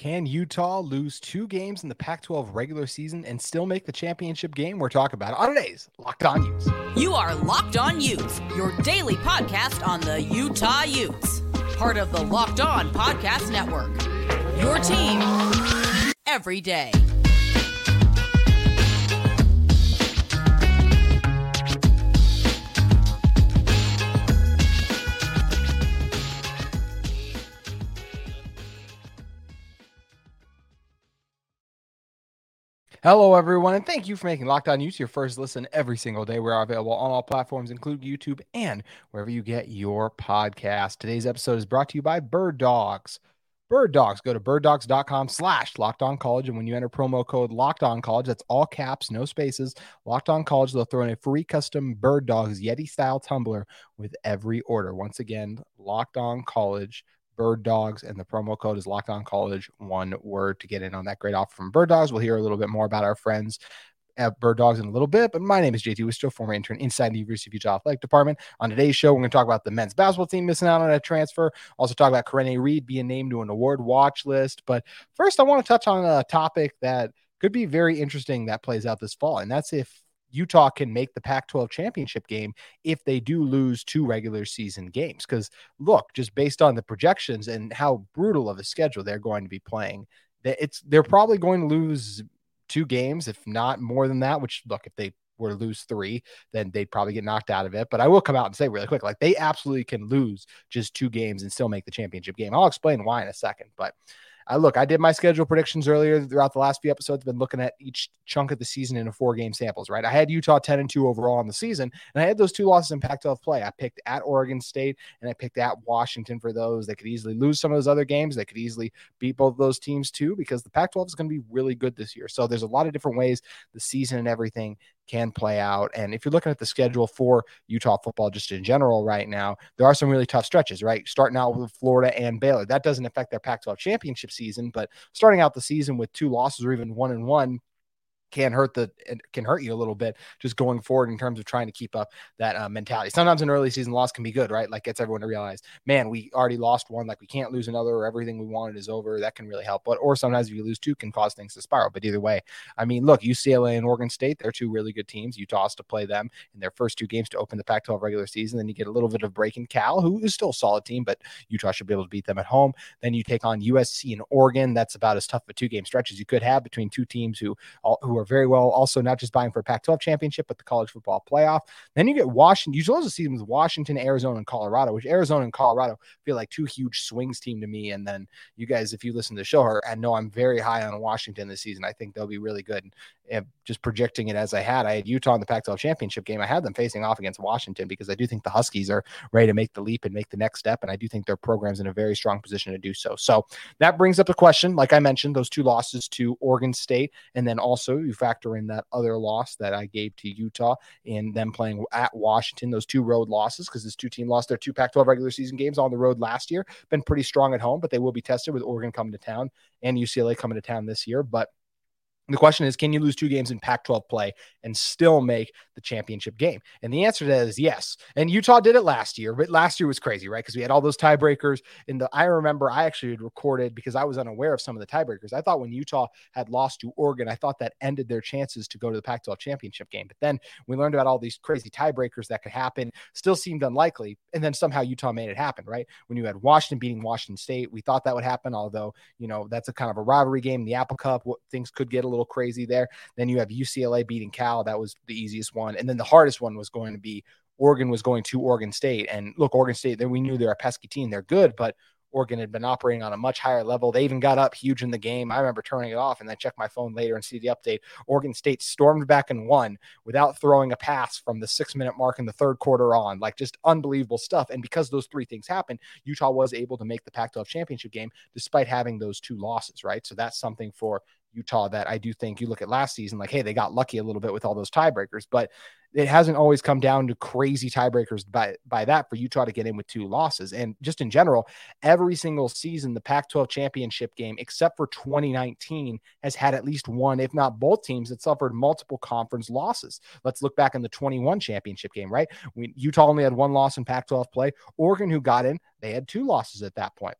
Can Utah lose two games in the Pac 12 regular season and still make the championship game? We're talking about it on today's Locked On Utes. You are Locked On Utes, your daily podcast on the Utah Utes, part of the Locked On Podcast Network. Your team every day. Hello, everyone, and thank you for making Locked On Utes your first listen every single day. We're available on all platforms, including YouTube and wherever you get your podcast. Today's episode is brought to you by Bird Dogs. Bird Dogs. Go to birddogs.com slash locked on college. And when you enter promo code locked on college, that's all caps, no spaces, locked on college, they'll throw in a free custom Bird Dogs Yeti style tumbler with every order. Once again, locked on college Bird Dogs, and the promo code is Locked On College. One word to get in on that great offer from Bird Dogs. We'll hear a little bit more about our friends at Bird Dogs in a little bit, but my name is JT Wistrcill, former intern inside the University of Utah Athletic Department. On today's show, we're going to talk about the men's basketball team missing out on a transfer. Also, talk about Karene Reid being named to an award watch list. But first, I want to touch on a topic that could be very interesting that plays out this fall, and that's if Utah can make the Pac 12 championship game if they do lose two regular season games. Because look, just based on the projections and how brutal of a schedule they're going to be playing, it's they're probably going to lose two games, if not more than that. Which look, if they were to lose three, then they'd probably get knocked out of it. But I will come out and say really quick, like they absolutely can lose just two games and still make the championship game. I'll explain why in a second, but I look, I did my schedule predictions earlier throughout the last few episodes. Been looking at each chunk of the season in a four game samples, right? I had Utah 10 and 2 overall on the season, and I had those two losses in Pac 12 play. I picked at Oregon State and I picked at Washington for those. They could easily lose some of those other games. They could easily beat both of those teams too, because the Pac 12 is going to be really good this year. So there's a lot of different ways the season and everything can play out. And if you're looking at the schedule for Utah football just in general right now, there are some really tough stretches, right? Starting out with Florida and Baylor. That doesn't affect their Pac 12 championship season, but starting out the season with two losses or even one and one can hurt the can hurt you a little bit just going forward in terms of trying to keep up that uh, mentality. Sometimes an early season loss can be good, right? Like gets everyone to realize, man, we already lost one, like we can't lose another, or everything we wanted is over. That can really help. But or sometimes if you lose two, can cause things to spiral. But either way, I mean, look, UCLA and Oregon State, they're two really good teams. Utah has to play them in their first two games to open the Pac-12 regular season. Then you get a little bit of break in Cal, who is still a solid team, but Utah should be able to beat them at home. Then you take on USC and Oregon. That's about as tough a two game stretch as you could have between two teams who who are very well also not just buying for a Pac 12 championship, but the college football playoff. Then you get Washington. You close the season with Washington, Arizona, and Colorado, which Arizona and Colorado feel like two huge swings team to me. And then you guys, if you listen to the show, I know I'm very high on Washington this season. I think they'll be really good. And just projecting it as I had, I had Utah in the Pac 12 championship game. I had them facing off against Washington because I do think the Huskies are ready to make the leap and make the next step. And I do think their program's in a very strong position to do so. So that brings up the question, like I mentioned, those two losses to Oregon State. And then also you factor in that other loss that I gave to Utah and them playing at Washington, those two road losses, because this two team lost their two Pac 12 regular season games on the road last year. Been pretty strong at home, but they will be tested with Oregon coming to town and UCLA coming to town this year. But the question is, can you lose two games in Pac 12 play and still make the championship game? And the answer to that is yes. And Utah did it last year, but last year was crazy, right? Because we had all those tiebreakers. And the I remember I actually had recorded because I was unaware of some of the tiebreakers. I thought when Utah had lost to Oregon, I thought that ended their chances to go to the Pac 12 championship game. But then we learned about all these crazy tiebreakers that could happen, still seemed unlikely. And then somehow Utah made it happen, right? When you had Washington beating Washington State, we thought that would happen, although, you know, that's a kind of a rivalry game. The Apple Cup, what, things could get a little little crazy there. Then you have UCLA beating Cal. That was the easiest one. And then the hardest one was going to be Oregon was going to Oregon State. And look, Oregon State, then we knew they're a pesky team. They're good, but Oregon had been operating on a much higher level. They even got up huge in the game. I remember turning it off and then check my phone later and see the update. Oregon State stormed back and won without throwing a pass from the six minute mark in the third quarter on. Like just unbelievable stuff. And because those three things happened, Utah was able to make the Pac 12 championship game despite having those two losses, right? So that's something for Utah that I do think you look at last season, like, hey, they got lucky a little bit with all those tiebreakers, but it hasn't always come down to crazy tiebreakers by by that for Utah to get in with two losses. And just in general, every single season, the Pac-12 championship game, except for 2019, has had at least one, if not both teams that suffered multiple conference losses. Let's look back in the 21 championship game, right? We, Utah only had one loss in Pac-12 play. Oregon, who got in, they had two losses at that point.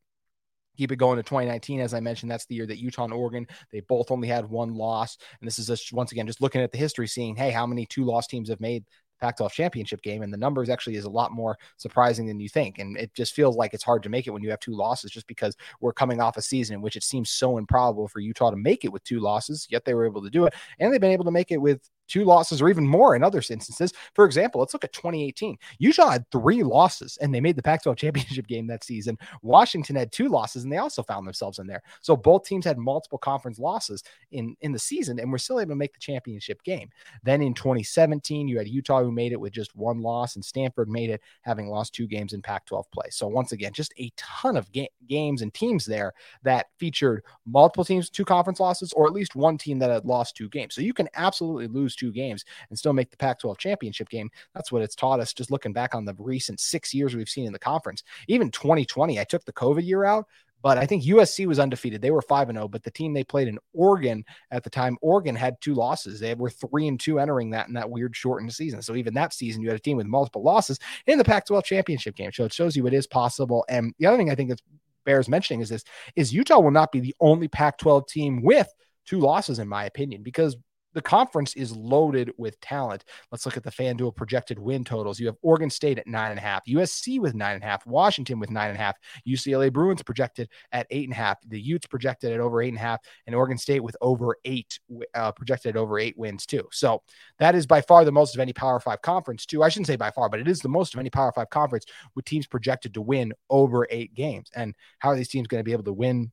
Keep it going to 2019 as i mentioned that's the year that utah and oregon they both only had one loss and this is just once again just looking at the history seeing hey how many two loss teams have made Pac 12 championship game. And the numbers actually is a lot more surprising than you think. And it just feels like it's hard to make it when you have two losses just because we're coming off a season in which it seems so improbable for Utah to make it with two losses, yet they were able to do it. And they've been able to make it with two losses or even more in other instances. For example, let's look at 2018. Utah had three losses and they made the Pac 12 championship game that season. Washington had two losses and they also found themselves in there. So both teams had multiple conference losses in, in the season and were still able to make the championship game. Then in 2017, you had Utah who made it with just one loss and Stanford made it having lost two games in Pac 12 play. So once again, just a ton of ga- games and teams there that featured multiple teams, two conference losses, or at least one team that had lost two games. So you can absolutely lose two games and still make the Pac 12 championship game. That's what it's taught us just looking back on the recent six years we've seen in the conference. Even 2020, I took the COVID year out. But I think USC was undefeated. They were 5 and 0, but the team they played in Oregon at the time, Oregon had two losses. They were 3 and 2 entering that in that weird shortened season. So even that season, you had a team with multiple losses in the Pac 12 championship game. So it shows you it is possible. And the other thing I think that bears mentioning is this is Utah will not be the only Pac 12 team with two losses, in my opinion, because the conference is loaded with talent. Let's look at the FanDuel projected win totals. You have Oregon State at nine and a half, USC with nine and a half, Washington with nine and a half, UCLA Bruins projected at eight and a half, the Utes projected at over eight and a half, and Oregon State with over eight, uh, projected at over eight wins too. So that is by far the most of any Power Five conference too. I shouldn't say by far, but it is the most of any Power Five conference with teams projected to win over eight games. And how are these teams going to be able to win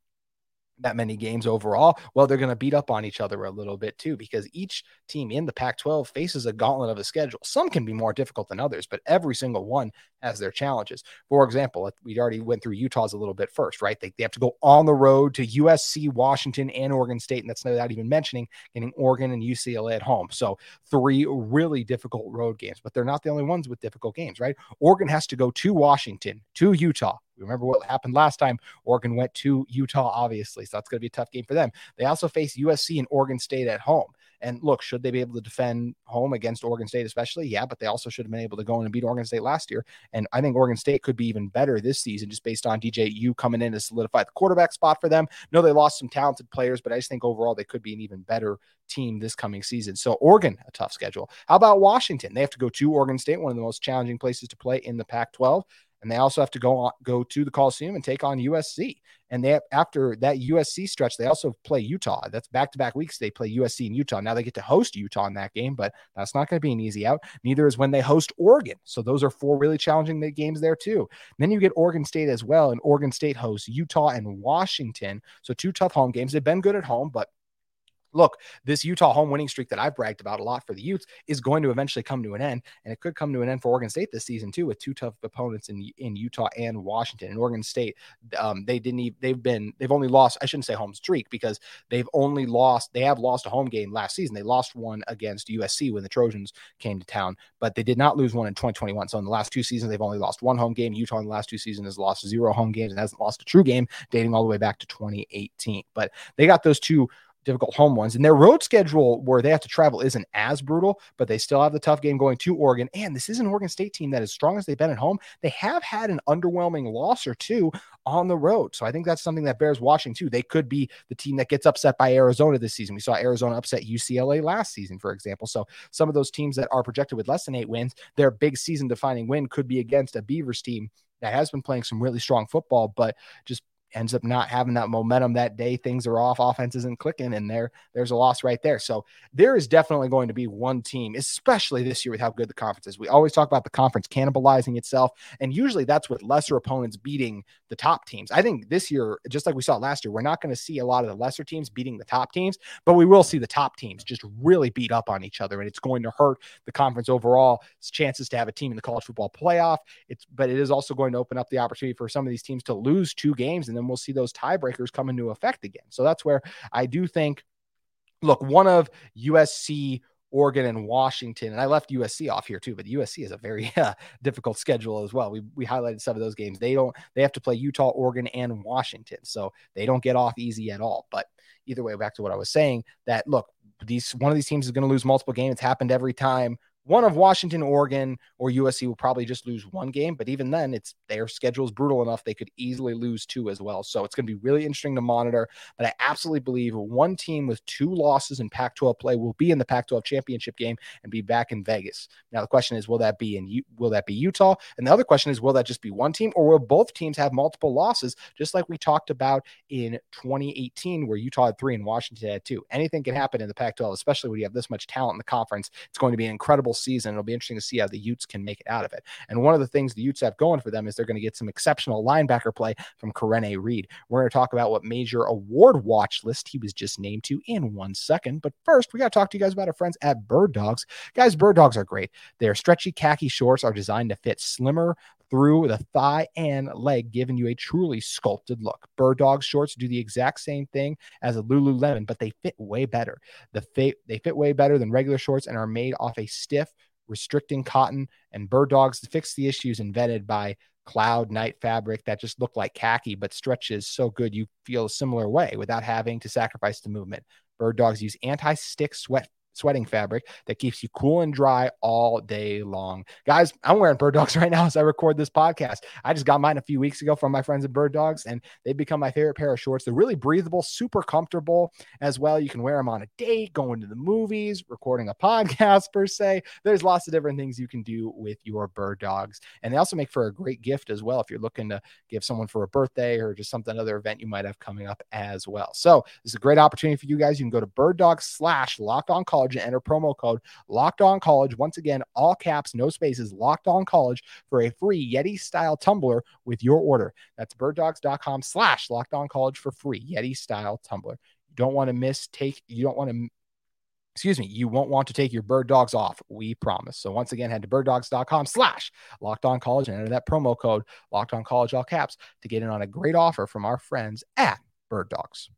that many games overall, well, they're going to beat up on each other a little bit too, because each team in the Pac 12 faces a gauntlet of a schedule. Some can be more difficult than others, but every single one has their challenges. For example, we already went through Utah's a little bit first, right? They, they have to go on the road to USC, Washington, and Oregon State. And that's not even mentioning getting Oregon and UCLA at home. So three really difficult road games, but they're not the only ones with difficult games, right? Oregon has to go to Washington, to Utah, Remember what happened last time? Oregon went to Utah, obviously. So that's going to be a tough game for them. They also face USC and Oregon State at home. And look, should they be able to defend home against Oregon State, especially? Yeah, but they also should have been able to go in and beat Oregon State last year. And I think Oregon State could be even better this season just based on DJU coming in to solidify the quarterback spot for them. No, they lost some talented players, but I just think overall they could be an even better team this coming season. So Oregon, a tough schedule. How about Washington? They have to go to Oregon State, one of the most challenging places to play in the Pac 12 and they also have to go on, go to the Coliseum and take on USC. And they after that USC stretch, they also play Utah. That's back to back weeks. They play USC and Utah. Now they get to host Utah in that game, but that's not going to be an easy out. Neither is when they host Oregon. So those are four really challenging games there too. And then you get Oregon State as well, and Oregon State hosts Utah and Washington. So two tough home games. They've been good at home, but look, this Utah home winning streak that I've bragged about a lot for the Utes is going to eventually come to an end. And it could come to an end for Oregon State this season, too, with two tough opponents in, in Utah and Washington. And Oregon State, um, they didn't even, they've been, they've only lost, I shouldn't say home streak because they've only lost, they have lost a home game last season. They lost one against USC when the Trojans came to town, but they did not lose one in 2021. So in the last two seasons, they've only lost one home game. Utah in the last two seasons has lost zero home games and hasn't lost a true game dating all the way back to 2018. But they got those two difficult home ones. And their road schedule, where they have to travel, isn't as brutal, but they still have the tough game going to Oregon. And this is an Oregon State team that, as strong as they've been at home, they have had an underwhelming loss or two on the road. So I think that's something that bears watching too. They could be the team that gets upset by Arizona this season. We saw Arizona upset UCLA last season, for example. So some of those teams that are projected with less than eight wins, their big season defining win could be against a Beavers team that has been playing some really strong football, but just ends up not having that momentum that day. Things are off, offense isn't clicking, and there there's a loss right there. So there is definitely going to be one team, especially this year with how good the conference is. We always talk about the conference cannibalizing itself, and usually that's with lesser opponents beating the top teams. I think this year, just like we saw last year, we're not going to see a lot of the lesser teams beating the top teams, but we will see the top teams just really beat up on each other, and it's going to hurt the conference overall. Chances to have a team in the college football playoff. It's but it is also going to open up the opportunity for some of these teams to lose two games and then we'll see those tiebreakers come into effect again. So that's where I do think, look, one of USC, Oregon, and Washington, and I left USC off here too, but USC is a very uh, difficult schedule as well. We, we highlighted some of those games. They don't, they have to play Utah, Oregon, and Washington. So they don't get off easy at all. But either way, back to what I was saying that look, these one of these teams is going to lose multiple games. It's happened every time one of Washington, Oregon, or USC will probably just lose one game, but even then, it's their schedule is brutal enough they could easily lose two as well. So it's going to be really interesting to monitor. But I absolutely believe one team with two losses in Pac-12 play will be in the Pac-12 championship game and be back in Vegas. Now the question is, will that be in will that be Utah? And the other question is, will that just be one team, or will both teams have multiple losses, just like we talked about in 2018, where Utah had three and Washington had two? Anything can happen in the Pac-12, especially when you have this much talent in the conference. It's going to be an incredible season. It'll be interesting to see how the Utes can make it out of it. And one of the things the Utes have going for them is they're going to get some exceptional linebacker play from Karene Reid. We're going to talk about what major award watch list he was just named to in one second. But first, we got to talk to you guys about our friends at Bird Dogs. Guys, Bird Dogs are great. Their stretchy khaki shorts are designed to fit slimmer, through the thigh and leg, giving you a truly sculpted look. Bird Dog shorts do the exact same thing as a Lululemon, but they fit way better. The they fit way better than regular shorts and are made off a stiff, restricting cotton, and bird dogs fix the issues invented by cloud night fabric that just look like khaki but stretches so good you feel a similar way without having to sacrifice the movement. Bird dogs use anti-stick sweat sweating fabric that keeps you cool and dry all day long. Guys, I'm wearing bird dogs right now as I record this podcast. I just got mine a few weeks ago from my friends at Bird Dogs, and they've become my favorite pair of shorts. They're really breathable, super comfortable as well. You can wear them on a date, going to the movies, recording a podcast per se. There's lots of different things you can do with your bird dogs. And they also make for a great gift as well if you're looking to give someone for a birthday or just something other event you might have coming up as well. So this is a great opportunity for you guys. You can go to bird dogs slash locked on college college and enter promo code locked on college. Once again, all caps, no spaces, locked on college for a free Yeti style tumbler with your order. That's birddogs.com slash locked on college for free Yeti style tumbler. You don't want to miss take, you don't want to excuse me, you won't want to take your bird dogs off. We promise. So once again, head to birddogs.com slash locked on college and enter that promo code locked on college, all caps to get in on a great offer from our friends at bird dogs.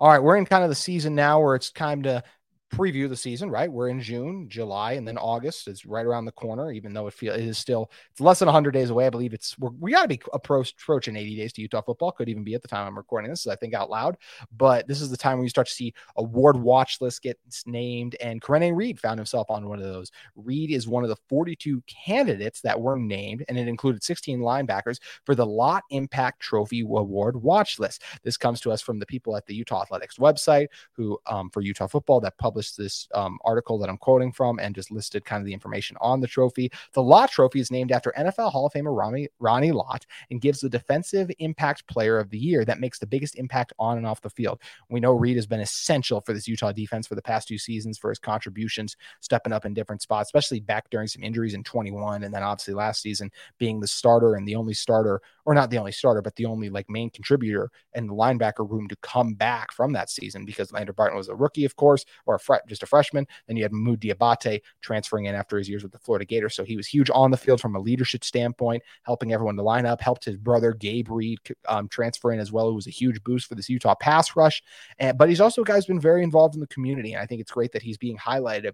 All right, we're in kind of the season now where it's time to preview the season, right? We're in June, July, and then August is right around the corner, even though it feels it is still it's less than 100 days away. I believe it's we're, we got to be approach, approaching 80 days to Utah football. Could even be at the time I'm recording this, I think out loud. But this is the time where you start to see award watch list gets named, and Karene Reid found himself on one of those. Reid is one of the 42 candidates that were named, and it included 16 linebackers for the Lott Impact Trophy Award watch list. This comes to us from the people at the Utah Athletics website, who um, for Utah football that published published this um, article that I'm quoting from and just listed kind of the information on the trophy. The Lott Trophy is named after NFL Hall of Famer Ronnie, Ronnie Lott and gives the defensive impact player of the year that makes the biggest impact on and off the field. We know Reid has been essential for this Utah defense for the past two seasons for his contributions, stepping up in different spots, especially back during some injuries in 21. And then obviously last season being the starter and the only starter, or not the only starter, but the only like main contributor in the linebacker room to come back from that season because Lander Barton was a rookie, of course, or a just a freshman. Then you had Moud Diabate transferring in after his years with the Florida Gators. So he was huge on the field from a leadership standpoint, helping everyone to line up, helped his brother Gabe Reid um, transfer in as well. It was a huge boost for this Utah pass rush. And, but he's also a guy who's been very involved in the community. And I think it's great that he's being highlighted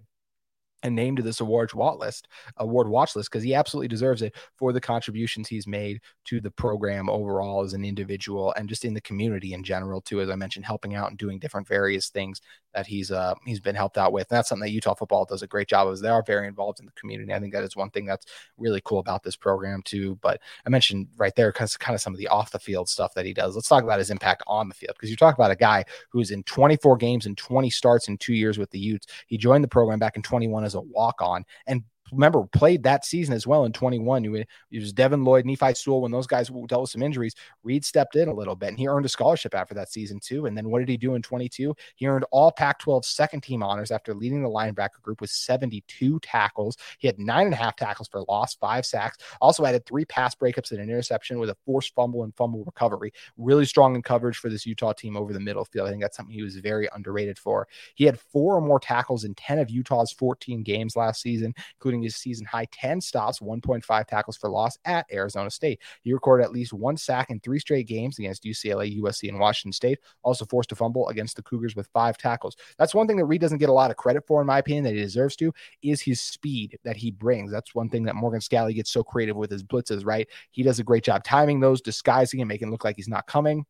and named to this award watch list, award watch list, because he absolutely deserves it for the contributions he's made to the program overall as an individual and just in the community in general too. As I mentioned, helping out and doing different various things that he's uh he's been helped out with. And that's something that Utah football does a great job of. They are very involved in the community. I think that is one thing that's really cool about this program too. But I mentioned right there because kind of some of the off the field stuff that he does. Let's talk about his impact on the field because you talk about a guy who's in 24 games and 20 starts in two years with the Utes. He joined the program back in 21 as a walk on and remember played that season as well in 21. It was Devin Lloyd, Nephi Sewell. When those guys dealt with some injuries, Reid stepped in a little bit and he earned a scholarship after that season too. And then what did he do in 22? He earned all Pac 12 second team honors after leading the linebacker group with 72 tackles. He had nine and a half tackles for loss, five sacks. Also added three pass breakups and an interception with a forced fumble and fumble recovery. Really strong in coverage for this Utah team over the middle field. I think that's something he was very underrated for. He had four or more tackles in 10 of Utah's 14 games last season, including including his season high 10 stops, 1.5 tackles for loss at Arizona State. He recorded at least one sack in three straight games against UCLA, USC, and Washington State. Also forced a fumble against the Cougars with five tackles. That's one thing that Reid doesn't get a lot of credit for, in my opinion, that he deserves to, is his speed that he brings. That's one thing that Morgan Scalley gets so creative with his blitzes, right? He does a great job timing those, disguising and making it look like he's not coming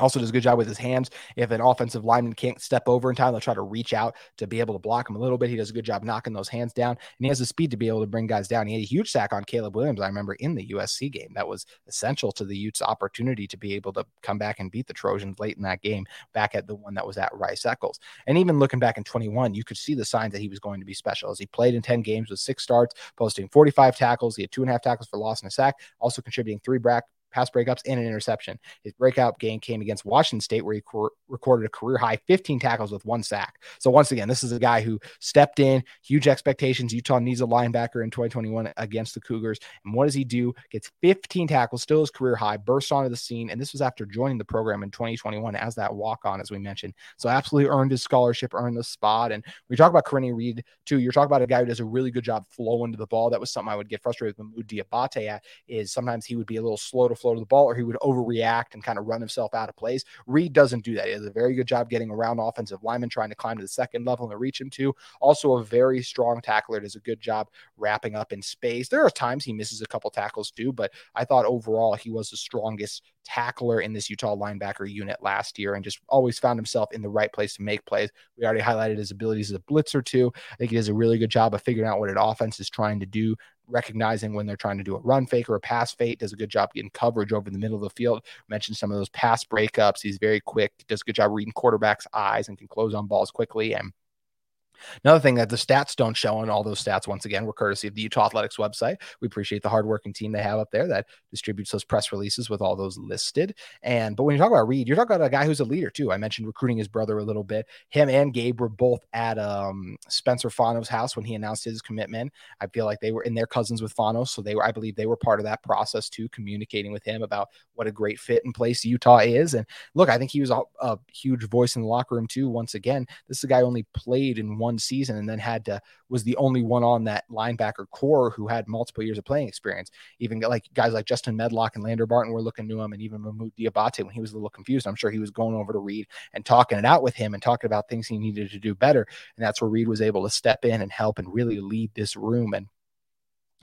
Also does a good job with his hands. If an offensive lineman can't step over in time, they'll try to reach out to be able to block him a little bit. He does a good job knocking those hands down, and he has the speed to be able to bring guys down. He had a huge sack on Caleb Williams, I remember, in the USC game. That was essential to the Utes' opportunity to be able to come back and beat the Trojans late in that game, back at the one that was at Rice Eccles. And even looking back in 21, you could see the signs that he was going to be special as he played in 10 games with six starts, posting 45 tackles. He had two and a half tackles for loss and a sack, also contributing three back pass breakups, and an interception. His breakout game came against Washington State, where he cor- recorded a career high 15 tackles with one sack. So, once again, this is a guy who stepped in, huge expectations. Utah needs a linebacker in 2021 against the Cougars. And what does he do? Gets 15 tackles, still his career high, bursts onto the scene. And this was after joining the program in 2021 as that walk on, as we mentioned. So, absolutely earned his scholarship, earned the spot. And we talk about Karene Reid, too. You're talking about a guy who does a really good job flowing to the ball. That was something I would get frustrated with Mood Diabate at, is sometimes he would be a little slow to flow to the ball or he would overreact and kind of run himself out of plays. Reid doesn't do that. He does a very good job getting around offensive linemen, trying to climb to the second level and reach him to. Also, a very strong tackler. Does a good job wrapping up in space. There are times he misses a couple tackles too, but I thought overall he was the strongest tackler in this Utah linebacker unit last year and just always found himself in the right place to make plays. We already highlighted his abilities as a blitzer too. I think he does a really good job of figuring out what an offense is trying to do recognizing when they're trying to do a run fake or a pass fake, does a good job getting coverage over the middle of the field. Mentioned some of those pass breakups. He's very quick, does a good job reading quarterbacks' eyes and can close on balls quickly. And Another thing that the stats don't show, and all those stats, once again, were courtesy of the Utah Athletics website. We appreciate the hardworking team they have up there that distributes those press releases with all those listed. And but when you talk about Reid, you're talking about a guy who's a leader too. I mentioned recruiting his brother a little bit. Him and Gabe were both at um, Spencer Fano's house when he announced his commitment. I feel like they were in their cousins with Fano, so they were, I believe, they were part of that process too, communicating with him about what a great fit and place Utah is. And look, I think he was a, a huge voice in the locker room too. Once again, this is a guy only played in one season and then had to was the only one on that linebacker corps who had multiple years of playing experience. Even like guys like Justin Medlock and Lander Barton were looking to him, and even Mohamoud Diabate when he was a little confused. I'm sure he was going over to Reid and talking it out with him and talking about things he needed to do better. And that's where Reid was able to step in and help and really lead this room and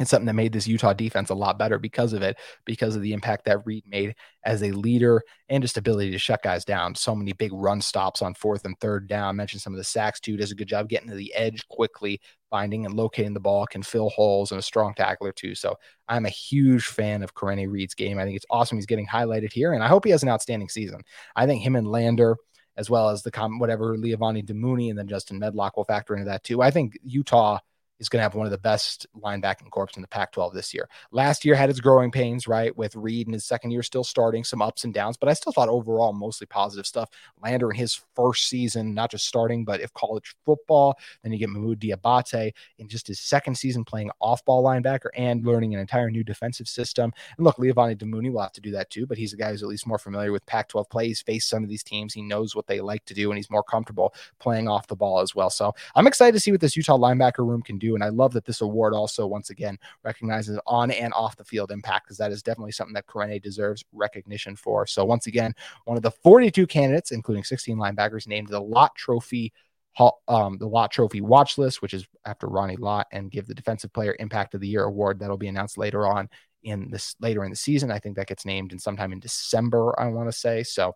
it's something that made this Utah defense a lot better because of it, because of the impact that Reid made as a leader and just ability to shut guys down. So many big run stops on fourth and third down. Mentioned some of the sacks too. Does a good job getting to the edge quickly, finding and locating the ball, can fill holes, and a strong tackler too. So I'm a huge fan of Karene Reid's game. I think it's awesome he's getting highlighted here, and I hope he has an outstanding season. I think him and Lander as well as the com- whatever Levani Damuni and then Justin Medlock will factor into that too. I think Utah is going to have one of the best linebacking corps in the Pac 12 this year. Last year had its growing pains, right? With Reid in his second year still starting, some ups and downs, but I still thought overall mostly positive stuff. Lander in his first season, not just starting, but if college football, then you get Mohamoud Diabate in just his second season playing off ball linebacker and learning an entire new defensive system. And look, Levani Damuni will have to do that too, but he's a guy who's at least more familiar with Pac 12 play. He's faced some of these teams, he knows what they like to do, and he's more comfortable playing off the ball as well. So I'm excited to see what this Utah linebacker room can do. And I love that this award also, once again, recognizes on and off the field impact because that is definitely something that Karene deserves recognition for. So, once again, one of the 42 candidates, including 16 linebackers, named the Lott Trophy. Um, the Lott Trophy watch list, which is after Ronnie Lott, and give the Defensive Player Impact of the Year award that'll be announced later on in this later in the season. I think that gets named in sometime in December, I want to say. So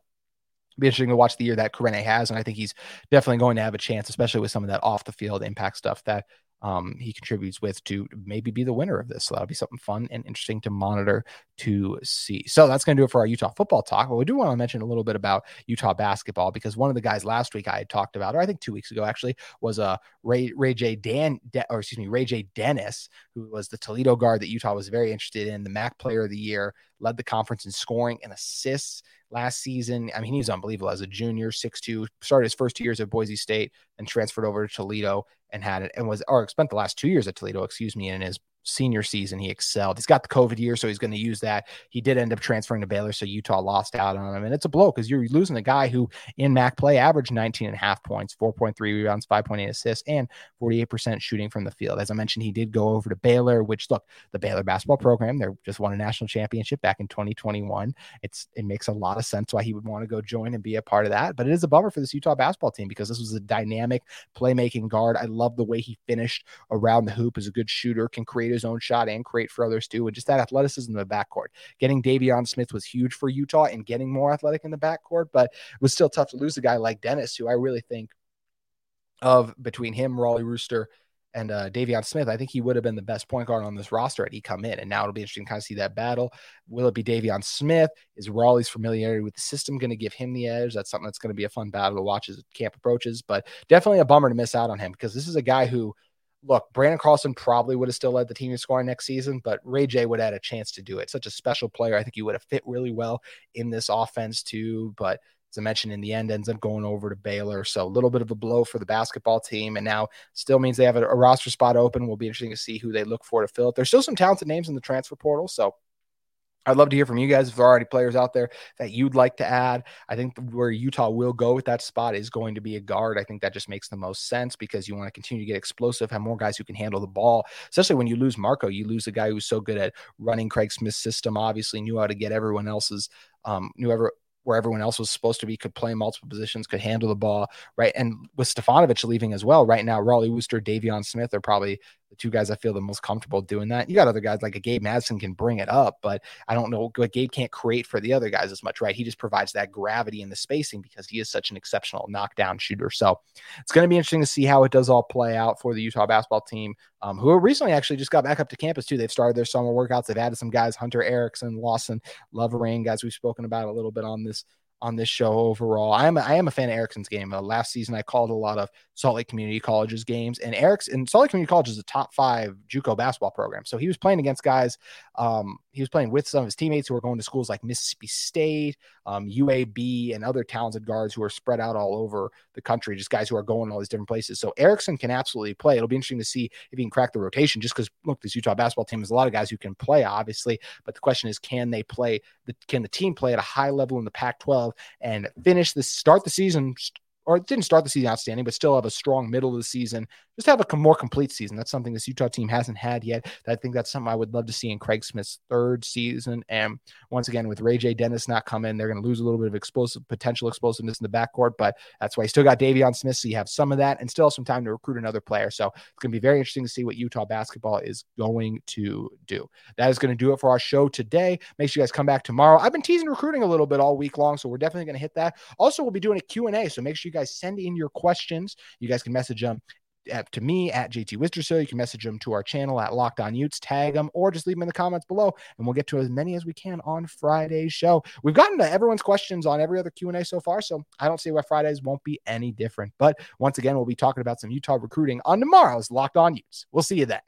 be interesting to watch the year that Karene has. And I think he's definitely going to have a chance, especially with some of that off the field impact stuff that um, he contributes with to maybe be the winner of this. So that'll be something fun and interesting to monitor to see. So that's going to do it for our Utah football talk. But we do want to mention a little bit about Utah basketball because one of the guys last week I had talked about, or I think two weeks ago actually, was uh, Ray Ray J Dan, De- or excuse me, Ray J Dennis, who was the Toledo guard that Utah was very interested in, the MAC Player of the Year, led the conference in scoring and assists last season. I mean, he was unbelievable as a junior, 6'2, started his first two years at Boise State and transferred over to Toledo and had it and was or spent the last two years at Toledo, excuse me, in his senior season, he excelled. He's got the COVID year, so he's going to use that. He did end up transferring to Baylor, so Utah lost out on him. And it's a blow because you're losing a guy who in MAC play averaged 19 and a half points, 4.3 rebounds, 5.8 assists, and 48% shooting from the field. As I mentioned, he did go over to Baylor, which look, the Baylor basketball program, they just won a national championship back in 2021. It's it makes a lot of sense why he would want to go join and be a part of that. But it is a bummer for this Utah basketball team because this was a dynamic playmaking guard. I love the way he finished around the hoop as a good shooter, can create his own shot and create for others too. And just that athleticism in the backcourt. Getting Deivon Smith was huge for Utah and getting more athletic in the backcourt, but it was still tough to lose a guy like Dennis, who I really think of between him, Rollie Worster, and uh, Deivon Smith, I think he would have been the best point guard on this roster had he come in. And now it'll be interesting to kind of see that battle. Will it be Deivon Smith? Is Rollie's familiarity with the system going to give him the edge? That's something that's going to be a fun battle to watch as camp approaches. But definitely a bummer to miss out on him because this is a guy who, look, Branden Carlson probably would have still led the team in scoring next season, but Ray J would have had a chance to do it. Such a special player. I think he would have fit really well in this offense too. But as I mentioned, in the end, ends up going over to Baylor. So a little bit of a blow for the basketball team. And now still means they have a, a roster spot open. Will be interesting to see who they look for to fill it. There's still some talented names in the transfer portal. So I'd love to hear from you guys if there are any players out there that you'd like to add. I think where Utah will go with that spot is going to be a guard. I think that just makes the most sense because you want to continue to get explosive, have more guys who can handle the ball. Especially when you lose Marco, you lose a guy who's so good at running Craig Smith's system. Obviously, knew how to get everyone else's, um, knew ever where everyone else was supposed to be, could play multiple positions, could handle the ball, right? And with Stefanovic leaving as well, right now, Rollie Worster, Deivon Smith are probably the two guys I feel the most comfortable doing that. You got other guys like a Gabe Madsen can bring it up, but I don't know what Gabe can't create for the other guys as much, right? He just provides that gravity and the spacing because he is such an exceptional knockdown shooter. So it's going to be interesting to see how it does all play out for the Utah basketball team, um, who recently actually just got back up to campus too. They've started their summer workouts. They've added some guys, Hunter Erickson, Lawson, Lovering, guys we've spoken about a little bit on this on this show overall. I am a, I am a fan of Erickson's game. Uh, last season, I called a lot of Salt Lake Community College's games, and Erickson and Salt Lake Community College is a top five JUCO basketball program. So he was playing against guys. Um, he was playing with some of his teammates who were going to schools like Mississippi State, um, UAB, and other talented guards who are spread out all over the country. Just guys who are going to all these different places. So Erickson can absolutely play. It'll be interesting to see if he can crack the rotation. Just because look, this Utah basketball team has a lot of guys who can play, obviously, but the question is, can they play? The, can the team play at a high level in the Pac-12 and finish the start the season or didn't start the season outstanding, but still have a strong middle of the season. Just have a more complete season. That's something this Utah team hasn't had yet. I think that's something I would love to see in Craig Smith's third season. And once again, with Ray J. Dennis not coming, they're going to lose a little bit of explosive potential explosiveness in the backcourt. But that's why you still got Deivon Smith, so you have some of that, and still some time to recruit another player. So it's going to be very interesting to see what Utah basketball is going to do. That is going to do it for our show today. Make sure you guys come back tomorrow. I've been teasing recruiting a little bit all week long, so we're definitely going to hit that. Also, we'll be doing a Q and A, so make sure you guys send in your questions. You guys can message them to me at JT Wistrcill. You can message them to our channel at Locked On Utes, tag them, or just leave them in the comments below, and we'll get to as many as we can on Friday's show. We've gotten to everyone's questions on every other Q and A so far, so I don't see why Fridays won't be any different. But once again, we'll be talking about some Utah recruiting on tomorrow's Locked On Utes. We'll see you then.